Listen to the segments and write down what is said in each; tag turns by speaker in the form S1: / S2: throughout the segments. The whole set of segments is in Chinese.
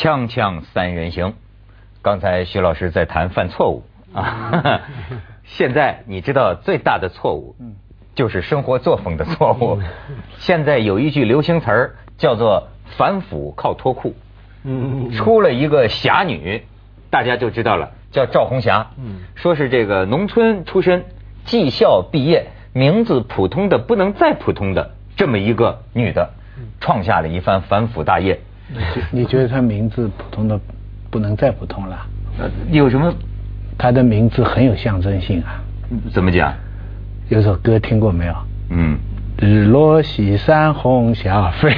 S1: 锵锵三人行，刚才徐老师在谈犯错误。啊，现在你知道最大的错误，就是生活作风的错误。现在有一句流行词儿叫做“反腐靠脱裤”，出了一个侠女，大家就知道了，叫赵红霞，说是这个农村出身，技校毕业，名字普通的不能再普通的这么一个女的，创下了一番反腐大业。
S2: 你觉得他名字普通的不能再普通了？
S1: 呃，有什么？
S2: 他的名字很有象征性啊。
S1: 怎么讲？
S2: 有首歌听过没有？
S1: 嗯。
S2: 日落西山红霞飞，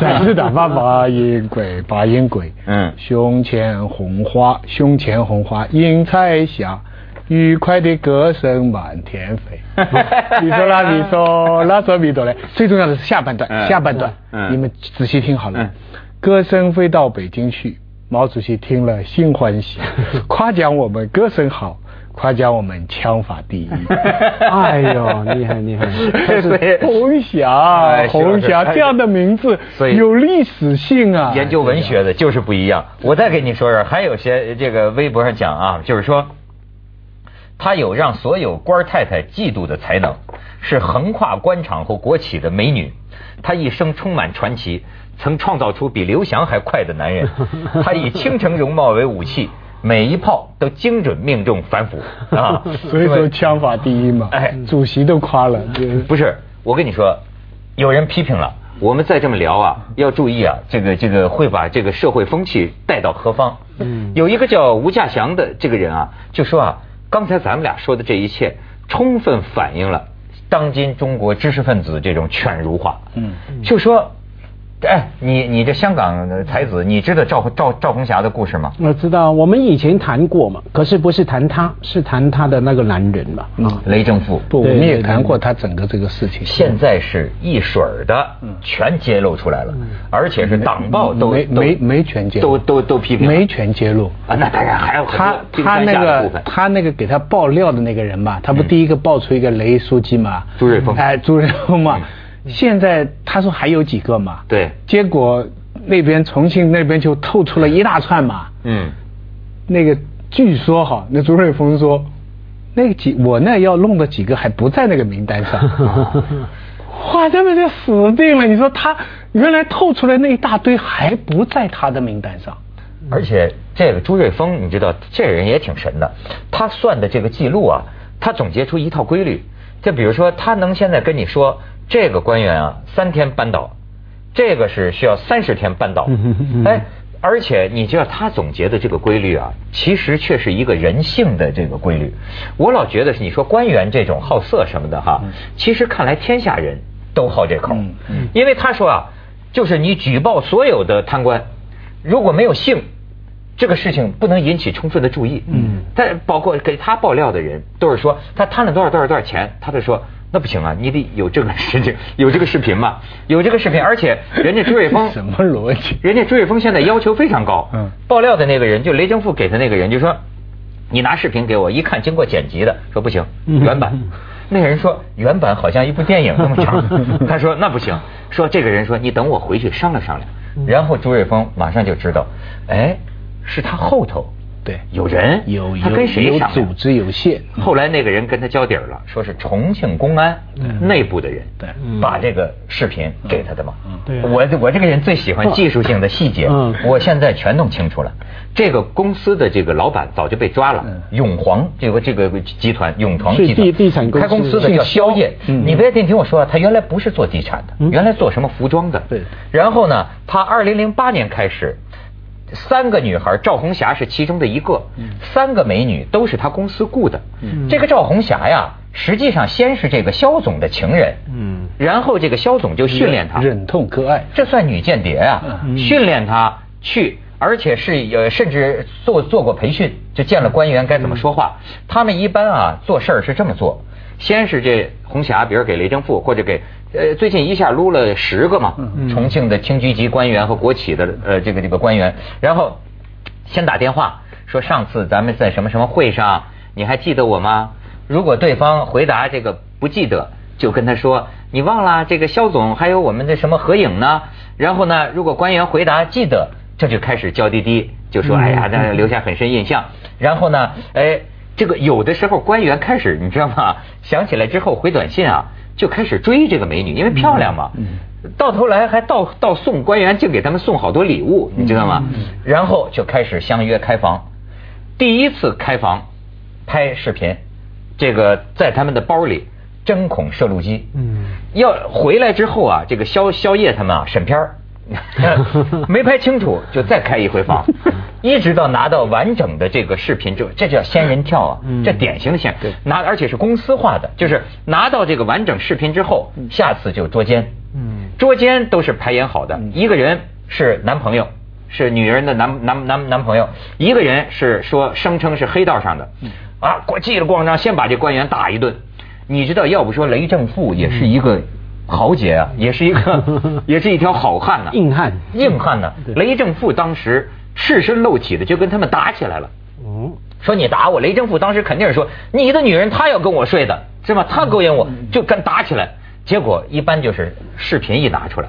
S2: 三只大粑粑银贵八音鬼。嗯。胸前红花，胸前红花映彩霞，愉快的歌声满天飞。你说啦，你说啦，说咪哆嘞。最重要的是下半段，下半段，你们仔细听好了。歌声飞到北京去，毛主席听了心欢喜，夸奖我们歌声好，夸奖我们枪法第一。
S3: 哎呦，厉害厉害！
S2: 红霞，红霞这样的名字有历史性啊。
S1: 研究文学的就是不一样。我再给你说说，还有些这个微博上讲啊，就是说，他有让所有官太太嫉妒的才能，是横跨官场和国企的美女，她一生充满传奇。曾创造出比刘翔还快的男人，他以倾城容貌为武器，每一炮都精准命中反腐
S2: 啊！所以说枪法第一嘛。哎，主席都夸了。
S1: 不是，我跟你说，有人批评了，我们再这么聊啊，要注意啊，这个这个会把这个社会风气带到何方？嗯，有一个叫吴稼祥的这个人啊，就说啊，刚才咱们俩说的这一切，充分反映了当今中国知识分子这种犬儒化。嗯，就说。哎，你你这香港才子，你知道赵赵赵红霞的故事吗？
S3: 我知道，我们以前谈过嘛，可是不是谈他，是谈他的那个男人嘛。
S1: 啊，雷正富。
S2: 不，我们也谈过他整个这个事情。
S1: 现在是一水儿的，全揭露出来了，而且是党报都
S2: 没没没全揭
S1: 露，都都都批评，
S2: 没全揭露
S1: 啊。那当然还有
S2: 他他那个他那个给他爆料的那个人嘛，他不第一个爆出一个雷书记嘛，
S1: 朱瑞峰，
S2: 哎，朱瑞峰嘛。现在他说还有几个嘛？
S1: 对。
S2: 结果那边重庆那边就透出了一大串嘛。嗯。那个据说哈，那朱瑞峰说，那个几我那要弄的几个还不在那个名单上。哇，这不就死定了？你说他原来透出来那一大堆还不在他的名单上。
S1: 而且这个朱瑞峰，你知道这人也挺神的，他算的这个记录啊，他总结出一套规律。就比如说，他能现在跟你说。这个官员啊，三天扳倒，这个是需要三十天扳倒。哎，而且你知道他总结的这个规律啊，其实却是一个人性的这个规律。我老觉得是你说官员这种好色什么的哈，其实看来天下人都好这口。因为他说啊，就是你举报所有的贪官，如果没有性，这个事情不能引起充分的注意。嗯，但包括给他爆料的人，都是说他贪了多少多少多少钱，他就说。那不行啊，你得有这个事情，有这个视频嘛，有这个视频，而且人家朱瑞峰
S2: 什么逻辑？
S1: 人家朱瑞峰现在要求非常高。嗯。爆料的那个人，就雷政富给的那个人，就说你拿视频给我，一看经过剪辑的，说不行，原版。那个人说原版好像一部电影那么长，他说那不行，说这个人说你等我回去商量商量，然后朱瑞峰马上就知道，哎，是他后头。
S2: 对，
S1: 有人
S2: 有
S1: 他跟谁
S2: 有组织有线。
S1: 后来那个人跟他交底儿了，说是重庆公安内部的人，对，把这个视频给他的嘛。对，我我这个人最喜欢技术性的细节，我现在全弄清楚了。这个公司的这个老板早就被抓了，永皇这个这个集团永皇集团
S3: 地产
S1: 开公司的叫肖烨。你别听听我说，他原来不是做地产的，原来做什么服装的。
S2: 对。
S1: 然后呢，他二零零八年开始。三个女孩，赵红霞是其中的一个。三个美女都是他公司雇的。这个赵红霞呀，实际上先是这个肖总的情人。嗯。然后这个肖总就训练她。
S2: 忍痛割爱。
S1: 这算女间谍啊！训练她去，而且是呃，甚至做做过培训，就见了官员该怎么说话。他们一般啊，做事儿是这么做：先是这红霞，比如给雷正富或者给。呃，最近一下撸了十个嘛，重庆的厅局级官员和国企的呃这个这个官员，然后先打电话说上次咱们在什么什么会上，你还记得我吗？如果对方回答这个不记得，就跟他说你忘了这个肖总还有我们的什么合影呢？然后呢，如果官员回答记得，这就开始娇滴滴，就说哎呀，那留下很深印象。然后呢，哎，这个有的时候官员开始你知道吗？想起来之后回短信啊，就开始追这个美女，因为漂亮嘛。嗯到头来还到到送官员，竟给他们送好多礼物，你知道吗？嗯然后就开始相约开房。第一次开房拍视频，这个在他们的包里针孔摄录机。嗯。要回来之后啊，这个宵宵夜他们啊审片儿。没拍清楚，就再开一回房，一直到拿到完整的这个视频，就这叫仙人跳啊，这典型的仙。拿而且是公司化的，就是拿到这个完整视频之后，下次就捉奸。捉奸都是排演好的，一个人是男朋友，是女人的男男男男朋友，一个人是说声称是黑道上的，啊，过记了咣当，先把这官员打一顿。你知道，要不说雷正富也是一个。豪杰啊，也是一个，也是一条好汉呐，
S3: 硬汉，
S1: 硬汉呢。雷正富当时赤身露体的就跟他们打起来了。哦，说你打我，雷正富当时肯定是说你的女人她要跟我睡的是吧？她勾引我就跟打起来。结果一般就是视频一拿出来，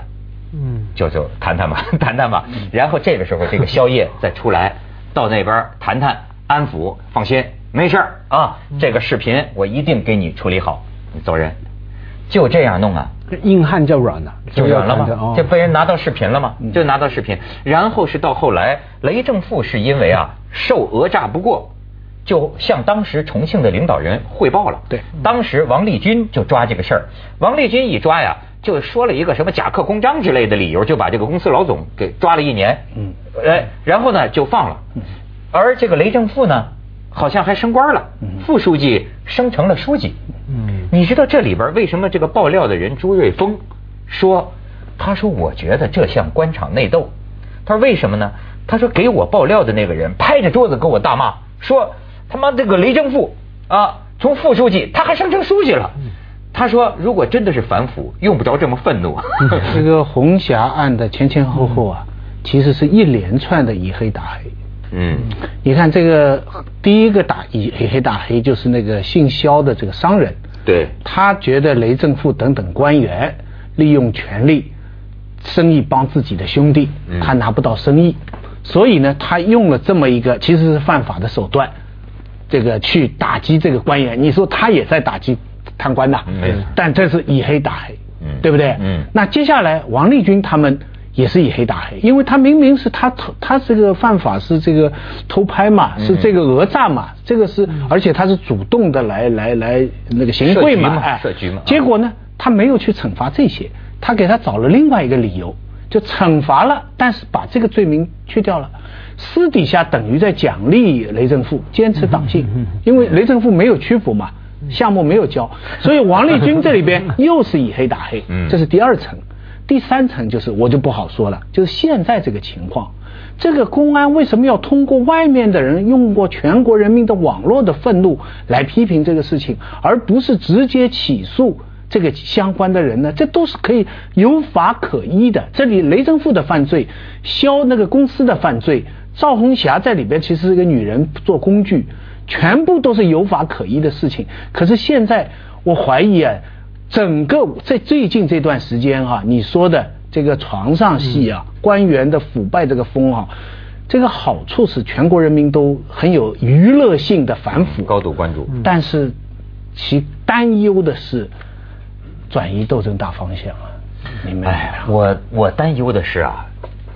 S1: 嗯，就就谈谈吧，谈谈吧。然后这个时候这个宵夜再出来到那边谈谈安抚，放心没事啊。这个视频我一定给你处理好，你走人。就这样弄啊。
S3: 硬汉叫软的，
S1: 就软了吗？就被人拿到视频了嘛？就拿到视频，然后是到后来，雷正富是因为啊受讹诈不过，就向当时重庆的领导人汇报了。
S3: 对，
S1: 当时王立军就抓这个事儿，王立军一抓呀，就说了一个什么假刻公章之类的理由，就把这个公司老总给抓了一年。嗯，哎，然后呢就放了，而这个雷正富呢。好像还升官了，副书记升成了书记。嗯，你知道这里边为什么这个爆料的人朱瑞峰说，他说我觉得这像官场内斗。他说为什么呢？他说给我爆料的那个人拍着桌子跟我大骂，说他妈这个雷政富啊，从副书记他还升成书记了。他说如果真的是反腐，用不着这么愤怒。
S2: 这个红霞案的前前后后啊，其实是一连串的以黑打黑。嗯，你看这个第一个打以黑黑打黑，就是那个姓肖的这个商人，
S1: 对，
S2: 他觉得雷正富等等官员利用权力，生意帮自己的兄弟，他拿不到生意，所以呢，他用了这么一个其实是犯法的手段，这个去打击这个官员。你说他也在打击贪官呐，但这是以黑打黑，嗯对不对？嗯，那接下来王立军他们。也是以黑打黑，因为他明明是他偷，他这个犯法是这个偷拍嘛，是这个讹诈嘛，这个是，而且他是主动的来来来那个行贿嘛，
S1: 哎，设局嘛。
S2: 结果呢，他没有去惩罚这些，他给他找了另外一个理由，就惩罚了，但是把这个罪名去掉了，私底下等于在奖励雷正富坚持党性，因为雷正富没有屈服嘛，项目没有交，所以王立军这里边又是以黑打黑，这是第二层。第三层就是我就不好说了，就是现在这个情况，这个公安为什么要通过外面的人，用过全国人民的网络的愤怒来批评这个事情，而不是直接起诉这个相关的人呢？这都是可以有法可依的。这里雷政富的犯罪，肖那个公司的犯罪，赵红霞在里边其实是一个女人做工具，全部都是有法可依的事情。可是现在我怀疑啊。整个在最近这段时间哈，你说的这个床上戏啊，官员的腐败这个风啊，这个好处是全国人民都很有娱乐性的反腐，
S1: 高度关注。
S2: 但是其担忧的是转移斗争大方向啊，明白
S1: 我我担忧的是啊。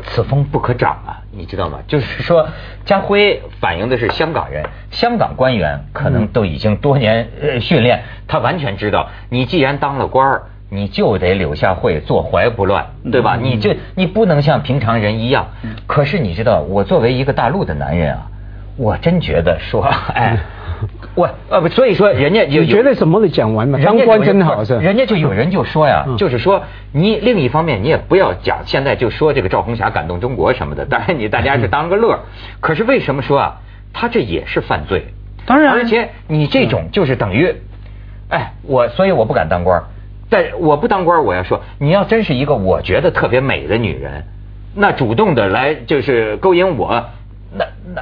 S1: 此风不可长啊，你知道吗？就是说，家辉反映的是香港人，香港官员可能都已经多年呃训练，他完全知道，你既然当了官儿，你就得柳下惠，坐怀不乱，对吧？你就你不能像平常人一样。可是你知道，我作为一个大陆的男人啊，我真觉得说，哎。我呃不，所以说人家
S3: 你觉得什么都讲完了，当官真好是？
S1: 人家就有人就说呀，就是说你另一方面你也不要讲，现在就说这个赵红霞感动中国什么的，当然你大家是当个乐。可是为什么说啊？他这也是犯罪，
S2: 当然，
S1: 而且你这种就是等于，哎，我所以我不敢当官，但我不当官，我要说你要真是一个我觉得特别美的女人，那主动的来就是勾引我，那那。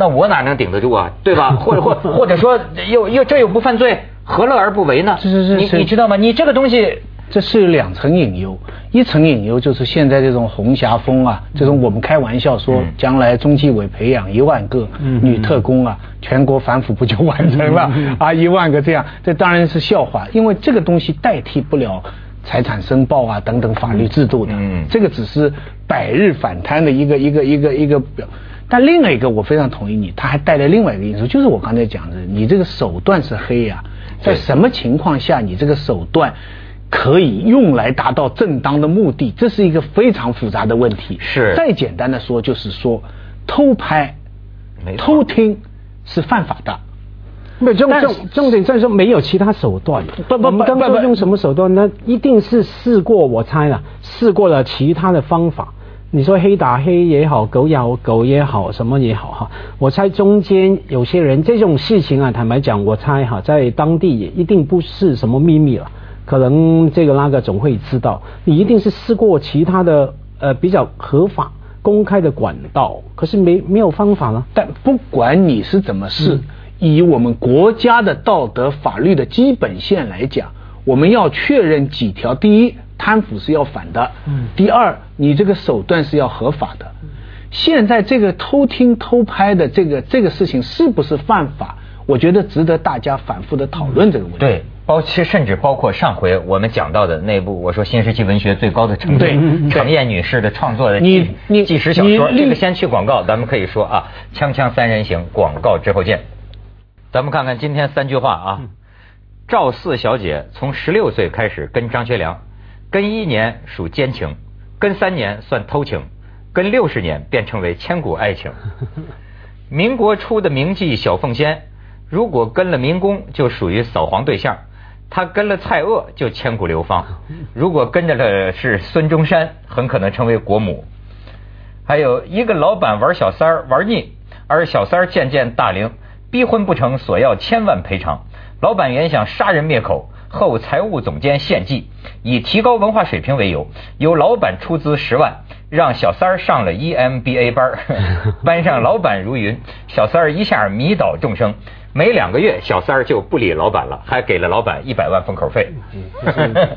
S1: 那我哪能顶得住啊？对吧？或者或 或者说又又这又不犯罪，何乐而不为呢？
S2: 是是是，
S1: 你你知道吗？你这个东西，
S2: 这是有两层隐忧，一层隐忧就是现在这种红霞风啊，这种我们开玩笑说将来中纪委培养一万个女特工啊，全国反腐不就完成了啊？一万个这样，这当然是笑话，因为这个东西代替不了财产申报啊等等法律制度的，这个只是百日反贪的一个一个一个一个表。但另外一个我非常同意你，他还带来另外一个因素，就是我刚才讲的，你这个手段是黑呀，在什么情况下你这个手段可以用来达到正当的目的，这是一个非常复杂的问题。
S1: 是。
S2: 再简单的说，就是说偷拍、偷听是犯法的。
S3: 没，重重重点在说没有其他手段。不不不，刚说用什么手段？那一定是试过，我猜了，试过了其他的方法。你说黑打黑也好，狗咬狗也好，什么也好哈，我猜中间有些人这种事情啊，坦白讲，我猜哈，在当地也一定不是什么秘密了，可能这个那个总会知道，你一定是试过其他的呃比较合法公开的管道，可是没没有方法了。
S2: 但不管你是怎么试，以我们国家的道德法律的基本线来讲，我们要确认几条：第一。贪腐是要反的，嗯，第二，你这个手段是要合法的。现在这个偷听偷拍的这个这个事情是不是犯法？我觉得值得大家反复的讨论这个问题。
S1: 对，包其实甚至包括上回我们讲到的那部我说新时期文学最高的成就，程砚女士的创作的
S2: 你你
S1: 纪实小说。这个先去广告，咱们可以说啊，锵锵三人行，广告之后见。咱们看看今天三句话啊，赵四小姐从十六岁开始跟张学良。跟一年属奸情，跟三年算偷情，跟六十年便成为千古爱情。民国初的名妓小凤仙，如果跟了民工，就属于扫黄对象；他跟了蔡锷，就千古流芳。如果跟着的是孙中山，很可能成为国母。还有一个老板玩小三儿玩腻，而小三儿渐渐大龄，逼婚不成，索要千万赔偿。老板原想杀人灭口。后财务总监献计，以提高文化水平为由，由老板出资十万，让小三儿上了 EMBA 班 班上老板如云，小三儿一下迷倒众生。没两个月，小三儿就不理老板了，还给了老板一百万封口费。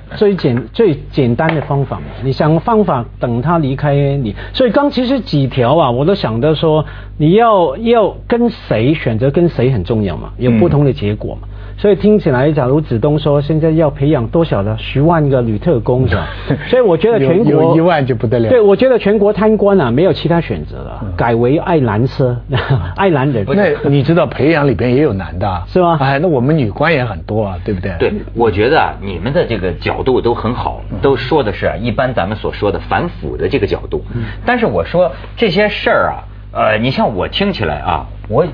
S3: 最简最简单的方法嘛，你想方法等他离开你。所以刚其实几条啊，我都想着说，你要要跟谁选择跟谁很重要嘛，有不同的结果嘛。所以听起来，假如子东说现在要培养多少的十万个女特工是吧？所以我觉得全国
S2: 有一万就不得了。
S3: 对，我觉得全国贪官啊，没有其他选择了，改为爱男车，爱男人。
S2: 那你知道培养里边也有男的，
S3: 是吗？
S2: 哎，那我们女官也很多啊，对不对？
S1: 对，我觉得啊，你们的这个角度都很好，都说的是一般咱们所说的反腐的这个角度。但是我说这些事儿啊，呃，你像我听起来啊，我。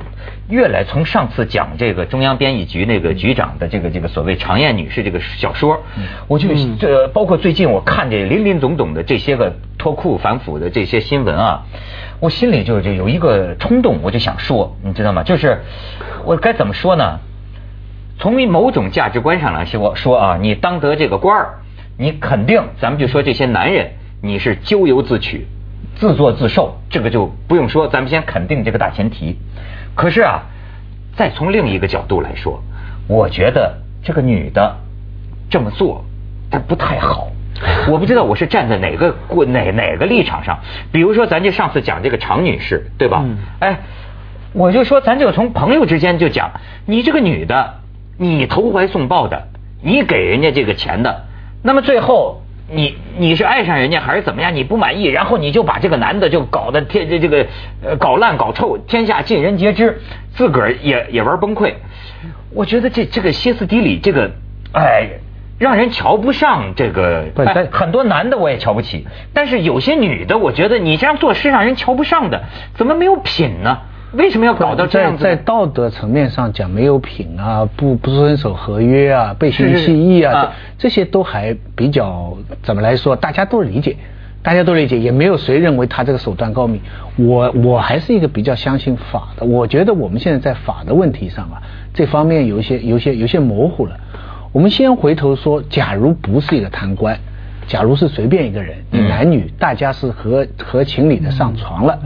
S1: 越来从上次讲这个中央编译局那个局长的这个这个所谓常艳女士这个小说，我就这包括最近我看这林林总总的这些个脱裤反腐的这些新闻啊，我心里就就有一个冲动，我就想说，你知道吗？就是我该怎么说呢？从某种价值观上来说，说啊，你当得这个官儿，你肯定咱们就说这些男人，你是咎由自取，自作自受，这个就不用说，咱们先肯定这个大前提。可是啊，再从另一个角度来说，我觉得这个女的这么做，她不太好。我不知道我是站在哪个过哪哪个立场上。比如说，咱就上次讲这个常女士，对吧？哎，我就说，咱就从朋友之间就讲，你这个女的，你投怀送抱的，你给人家这个钱的，那么最后。你你是爱上人家还是怎么样？你不满意，然后你就把这个男的就搞得天这这个呃搞烂搞臭，天下尽人皆知，自个儿也也玩崩溃。我觉得这这个歇斯底里，这个哎，让人瞧不上。这个很多男的我也瞧不起，但是有些女的，我觉得你这样做是让人瞧不上的，怎么没有品呢？为什么要搞到这样
S2: 子？在道德层面上讲，没有品啊，不不遵守合约啊，背信弃义啊，这些都还比较怎么来说？大家都理解，大家都理解，也没有谁认为他这个手段高明。我我还是一个比较相信法的。我觉得我们现在在法的问题上啊，这方面有一些有些有些模糊了。我们先回头说，假如不是一个贪官，假如是随便一个人，你男女大家是合合情理的上床了。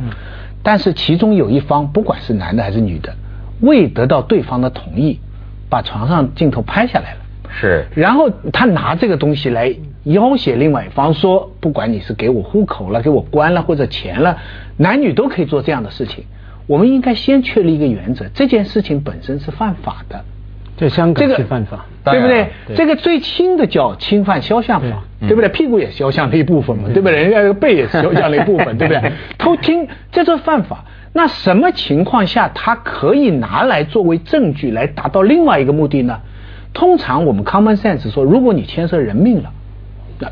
S2: 但是其中有一方，不管是男的还是女的，未得到对方的同意，把床上镜头拍下来了。
S1: 是。
S2: 然后他拿这个东西来要挟另外一方，说不管你是给我户口了、给我关了或者钱了，男女都可以做这样的事情。我们应该先确立一个原则，这件事情本身是犯法的。
S3: 在香港是犯法，
S2: 对不对？这个最轻的叫侵犯肖像法，对不对？屁股也肖像的一部分嘛，对不对？人家背也肖像的一部分，对不对？偷听，这是犯法。那什么情况下他可以拿来作为证据来达到另外一个目的呢？通常我们 common sense 说，如果你牵涉人命了，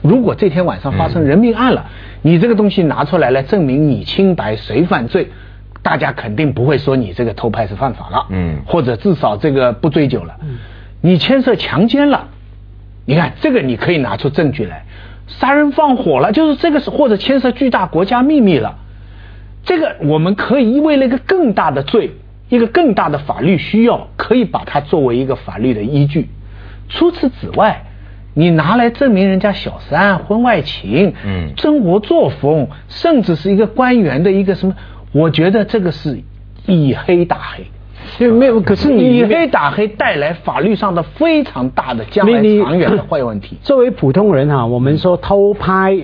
S2: 如果这天晚上发生人命案了，你这个东西拿出来来证明你清白，谁犯罪？大家肯定不会说你这个偷拍是犯法了，嗯，或者至少这个不追究了。嗯，你牵涉强奸了，你看这个你可以拿出证据来，杀人放火了，就是这个是或者牵涉巨大国家秘密了，这个我们可以为了一个更大的罪，一个更大的法律需要，可以把它作为一个法律的依据。除此之外，你拿来证明人家小三、婚外情、嗯，生活作风，甚至是一个官员的一个什么？我觉得这个是以黑打黑，
S3: 因为没有，可是你
S2: 以黑打黑带来法律上的非常大的将来长远的坏问题。
S3: 作为普通人啊，我们说偷拍。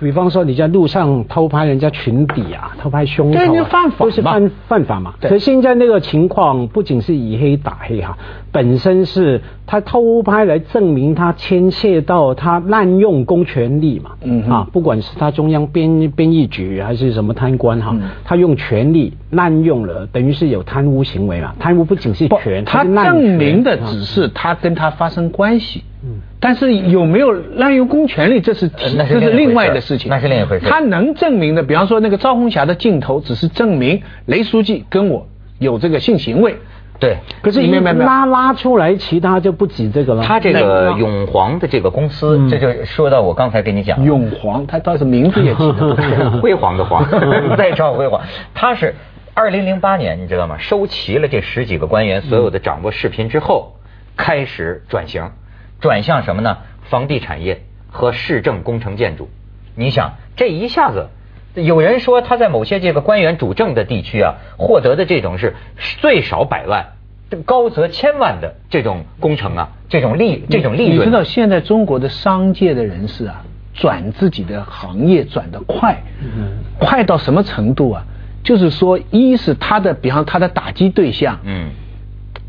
S3: 比方说你在路上偷拍人家裙底啊，偷拍胸口，
S2: 都
S3: 是犯犯法嘛。可现在那个情况不仅是以黑打黑哈，本身是他偷拍来证明他牵涉到他滥用公权力嘛。嗯啊，不管是他中央编编译局还是什么贪官哈，他用权力滥用了，等于是有贪污行为嘛。贪污不仅是权，
S2: 他证明的只是他跟他发生关系。嗯，但是有没有滥用公权力，这是这是另外的事情，
S1: 那是另一回事。
S2: 他能证明的，比方说那个赵红霞的镜头，只是证明雷书记跟我有这个性行为。
S1: 对，
S3: 可是你拉拉出来，其他就不止这个了。
S1: 他这个永煌的这个公司，这就说到我刚才跟你讲，
S2: 永煌，他倒是名字也起得
S1: 辉煌的煌，再创辉煌。他是二零零八年，你知道吗？收齐了这十几个官员所有的掌握视频之后，开始转型。转向什么呢？房地产业和市政工程建筑。你想，这一下子，有人说他在某些这个官员主政的地区啊，获得的这种是最少百万，高则千万的这种工程啊，这种利这种利润。
S2: 你知道现在中国的商界的人士啊，转自己的行业转得快，快到什么程度啊？就是说，一是他的，比方他的打击对象，嗯。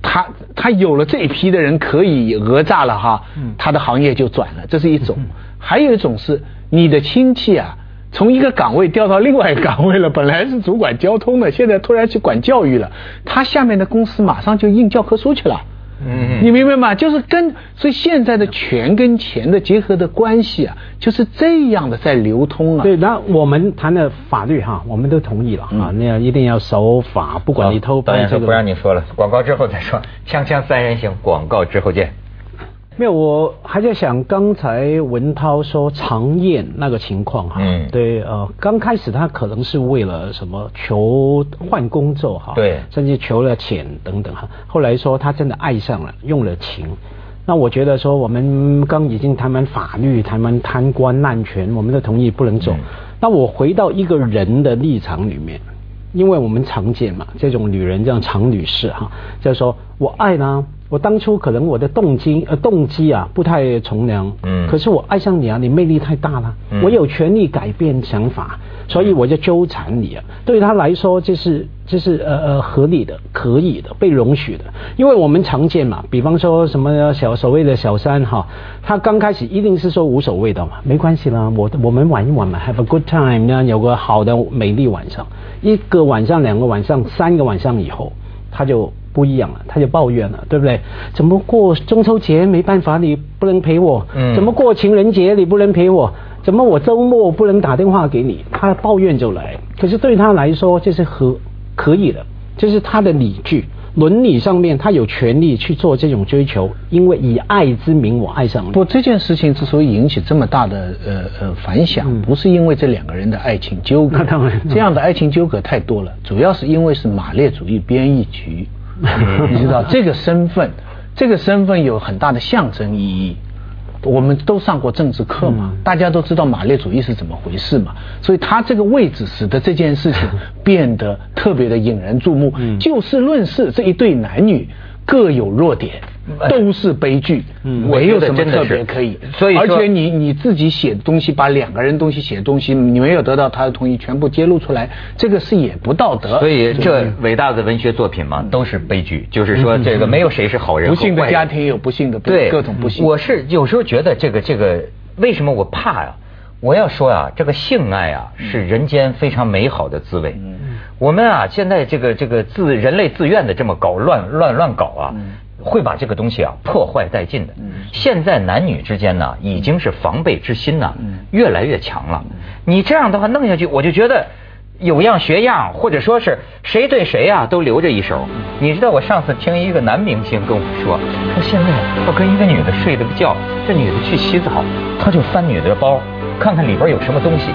S2: 他他有了这一批的人可以讹诈了哈，他的行业就转了，这是一种。还有一种是你的亲戚啊，从一个岗位调到另外一个岗位了，本来是主管交通的，现在突然去管教育了，他下面的公司马上就印教科书去了。嗯，你明白吗？就是跟所以现在的权跟钱的结合的关系啊，就是这样的在流通啊。
S3: 对，那我们谈的法律哈，我们都同意了啊，那样一定要守法，不管你偷拍这个。
S1: 不让你说了，广告之后再说。锵锵三人行，广告之后见。
S3: 没有，我还在想刚才文涛说常燕那个情况哈，嗯，对，呃，刚开始他可能是为了什么求换工作哈，
S1: 对，
S3: 甚至求了钱等等哈，后来说他真的爱上了，用了情，那我觉得说我们刚已经谈完法律，谈完贪官滥权，我们都同意不能走，那我回到一个人的立场里面，因为我们常见嘛，这种女人这样常女士哈，就是说我爱呢。我当初可能我的动机呃动机啊不太从良，嗯，可是我爱上你啊，你魅力太大了，我有权利改变想法，所以我就纠缠你啊。对他来说，这是这是呃呃合理的、可以的、被容许的，因为我们常见嘛，比方说什么小所谓的小三哈，他刚开始一定是说无所谓的嘛，没关系啦，我我们玩一玩嘛，have a good time 呢，有个好的美丽晚上，一个晚上、两个晚上、三个晚上以后，他就。不一样了，他就抱怨了，对不对？怎么过中秋节没办法，你不能陪我？嗯。怎么过情人节你不能陪我？怎么我周末不能打电话给你？他抱怨就来。可是对他来说，这是合可以的，这是他的理据，伦理上面他有权利去做这种追求，因为以爱之名我爱上你。
S2: 不，这件事情之所以引起这么大的呃呃反响，不是因为这两个人的爱情纠葛，这样的爱情纠葛太多了，主要是因为是马列主义编译局。你知道这个身份，这个身份有很大的象征意义。我们都上过政治课嘛，大家都知道马列主义是怎么回事嘛。所以他这个位置使得这件事情 变得特别的引人注目。就事论事，这一对男女各有弱点，都是悲剧，没有什么特别可以。
S1: 所以，
S2: 而且你你自己写东西，把两个人东西写东西，你没有得到他的同意，全部揭露出来，这个是也不道德。
S1: 所以，这伟大的文学作品嘛，都是悲剧。就是说，这个没有谁是好人。
S2: 不幸的家庭有不幸的，
S1: 对
S2: 各种不幸。
S1: 我是有时候觉得这个这个，为什么我怕呀？我要说啊，这个性爱啊，是人间非常美好的滋味。嗯我们啊，现在这个这个自人类自愿的这么搞乱乱乱搞啊，会把这个东西啊破坏殆尽的。现在男女之间呢，已经是防备之心呐，越来越强了。你这样的话弄下去，我就觉得有样学样，或者说是谁对谁啊都留着一手。你知道，我上次听一个男明星跟我说，说现在我跟一个女的睡了个觉，这女的去洗澡，他就翻女的包。看看里边有什么东西。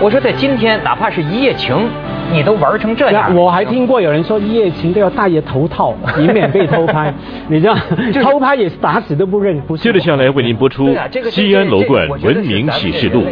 S1: 我说在今天，哪怕是一夜情，你都玩成这样。
S3: 我还听过有人说一夜情都要戴着头套，以免被偷拍。你知道，偷拍也是打死都不认。
S4: 接着下来为您播出《西安楼冠文明启示录》。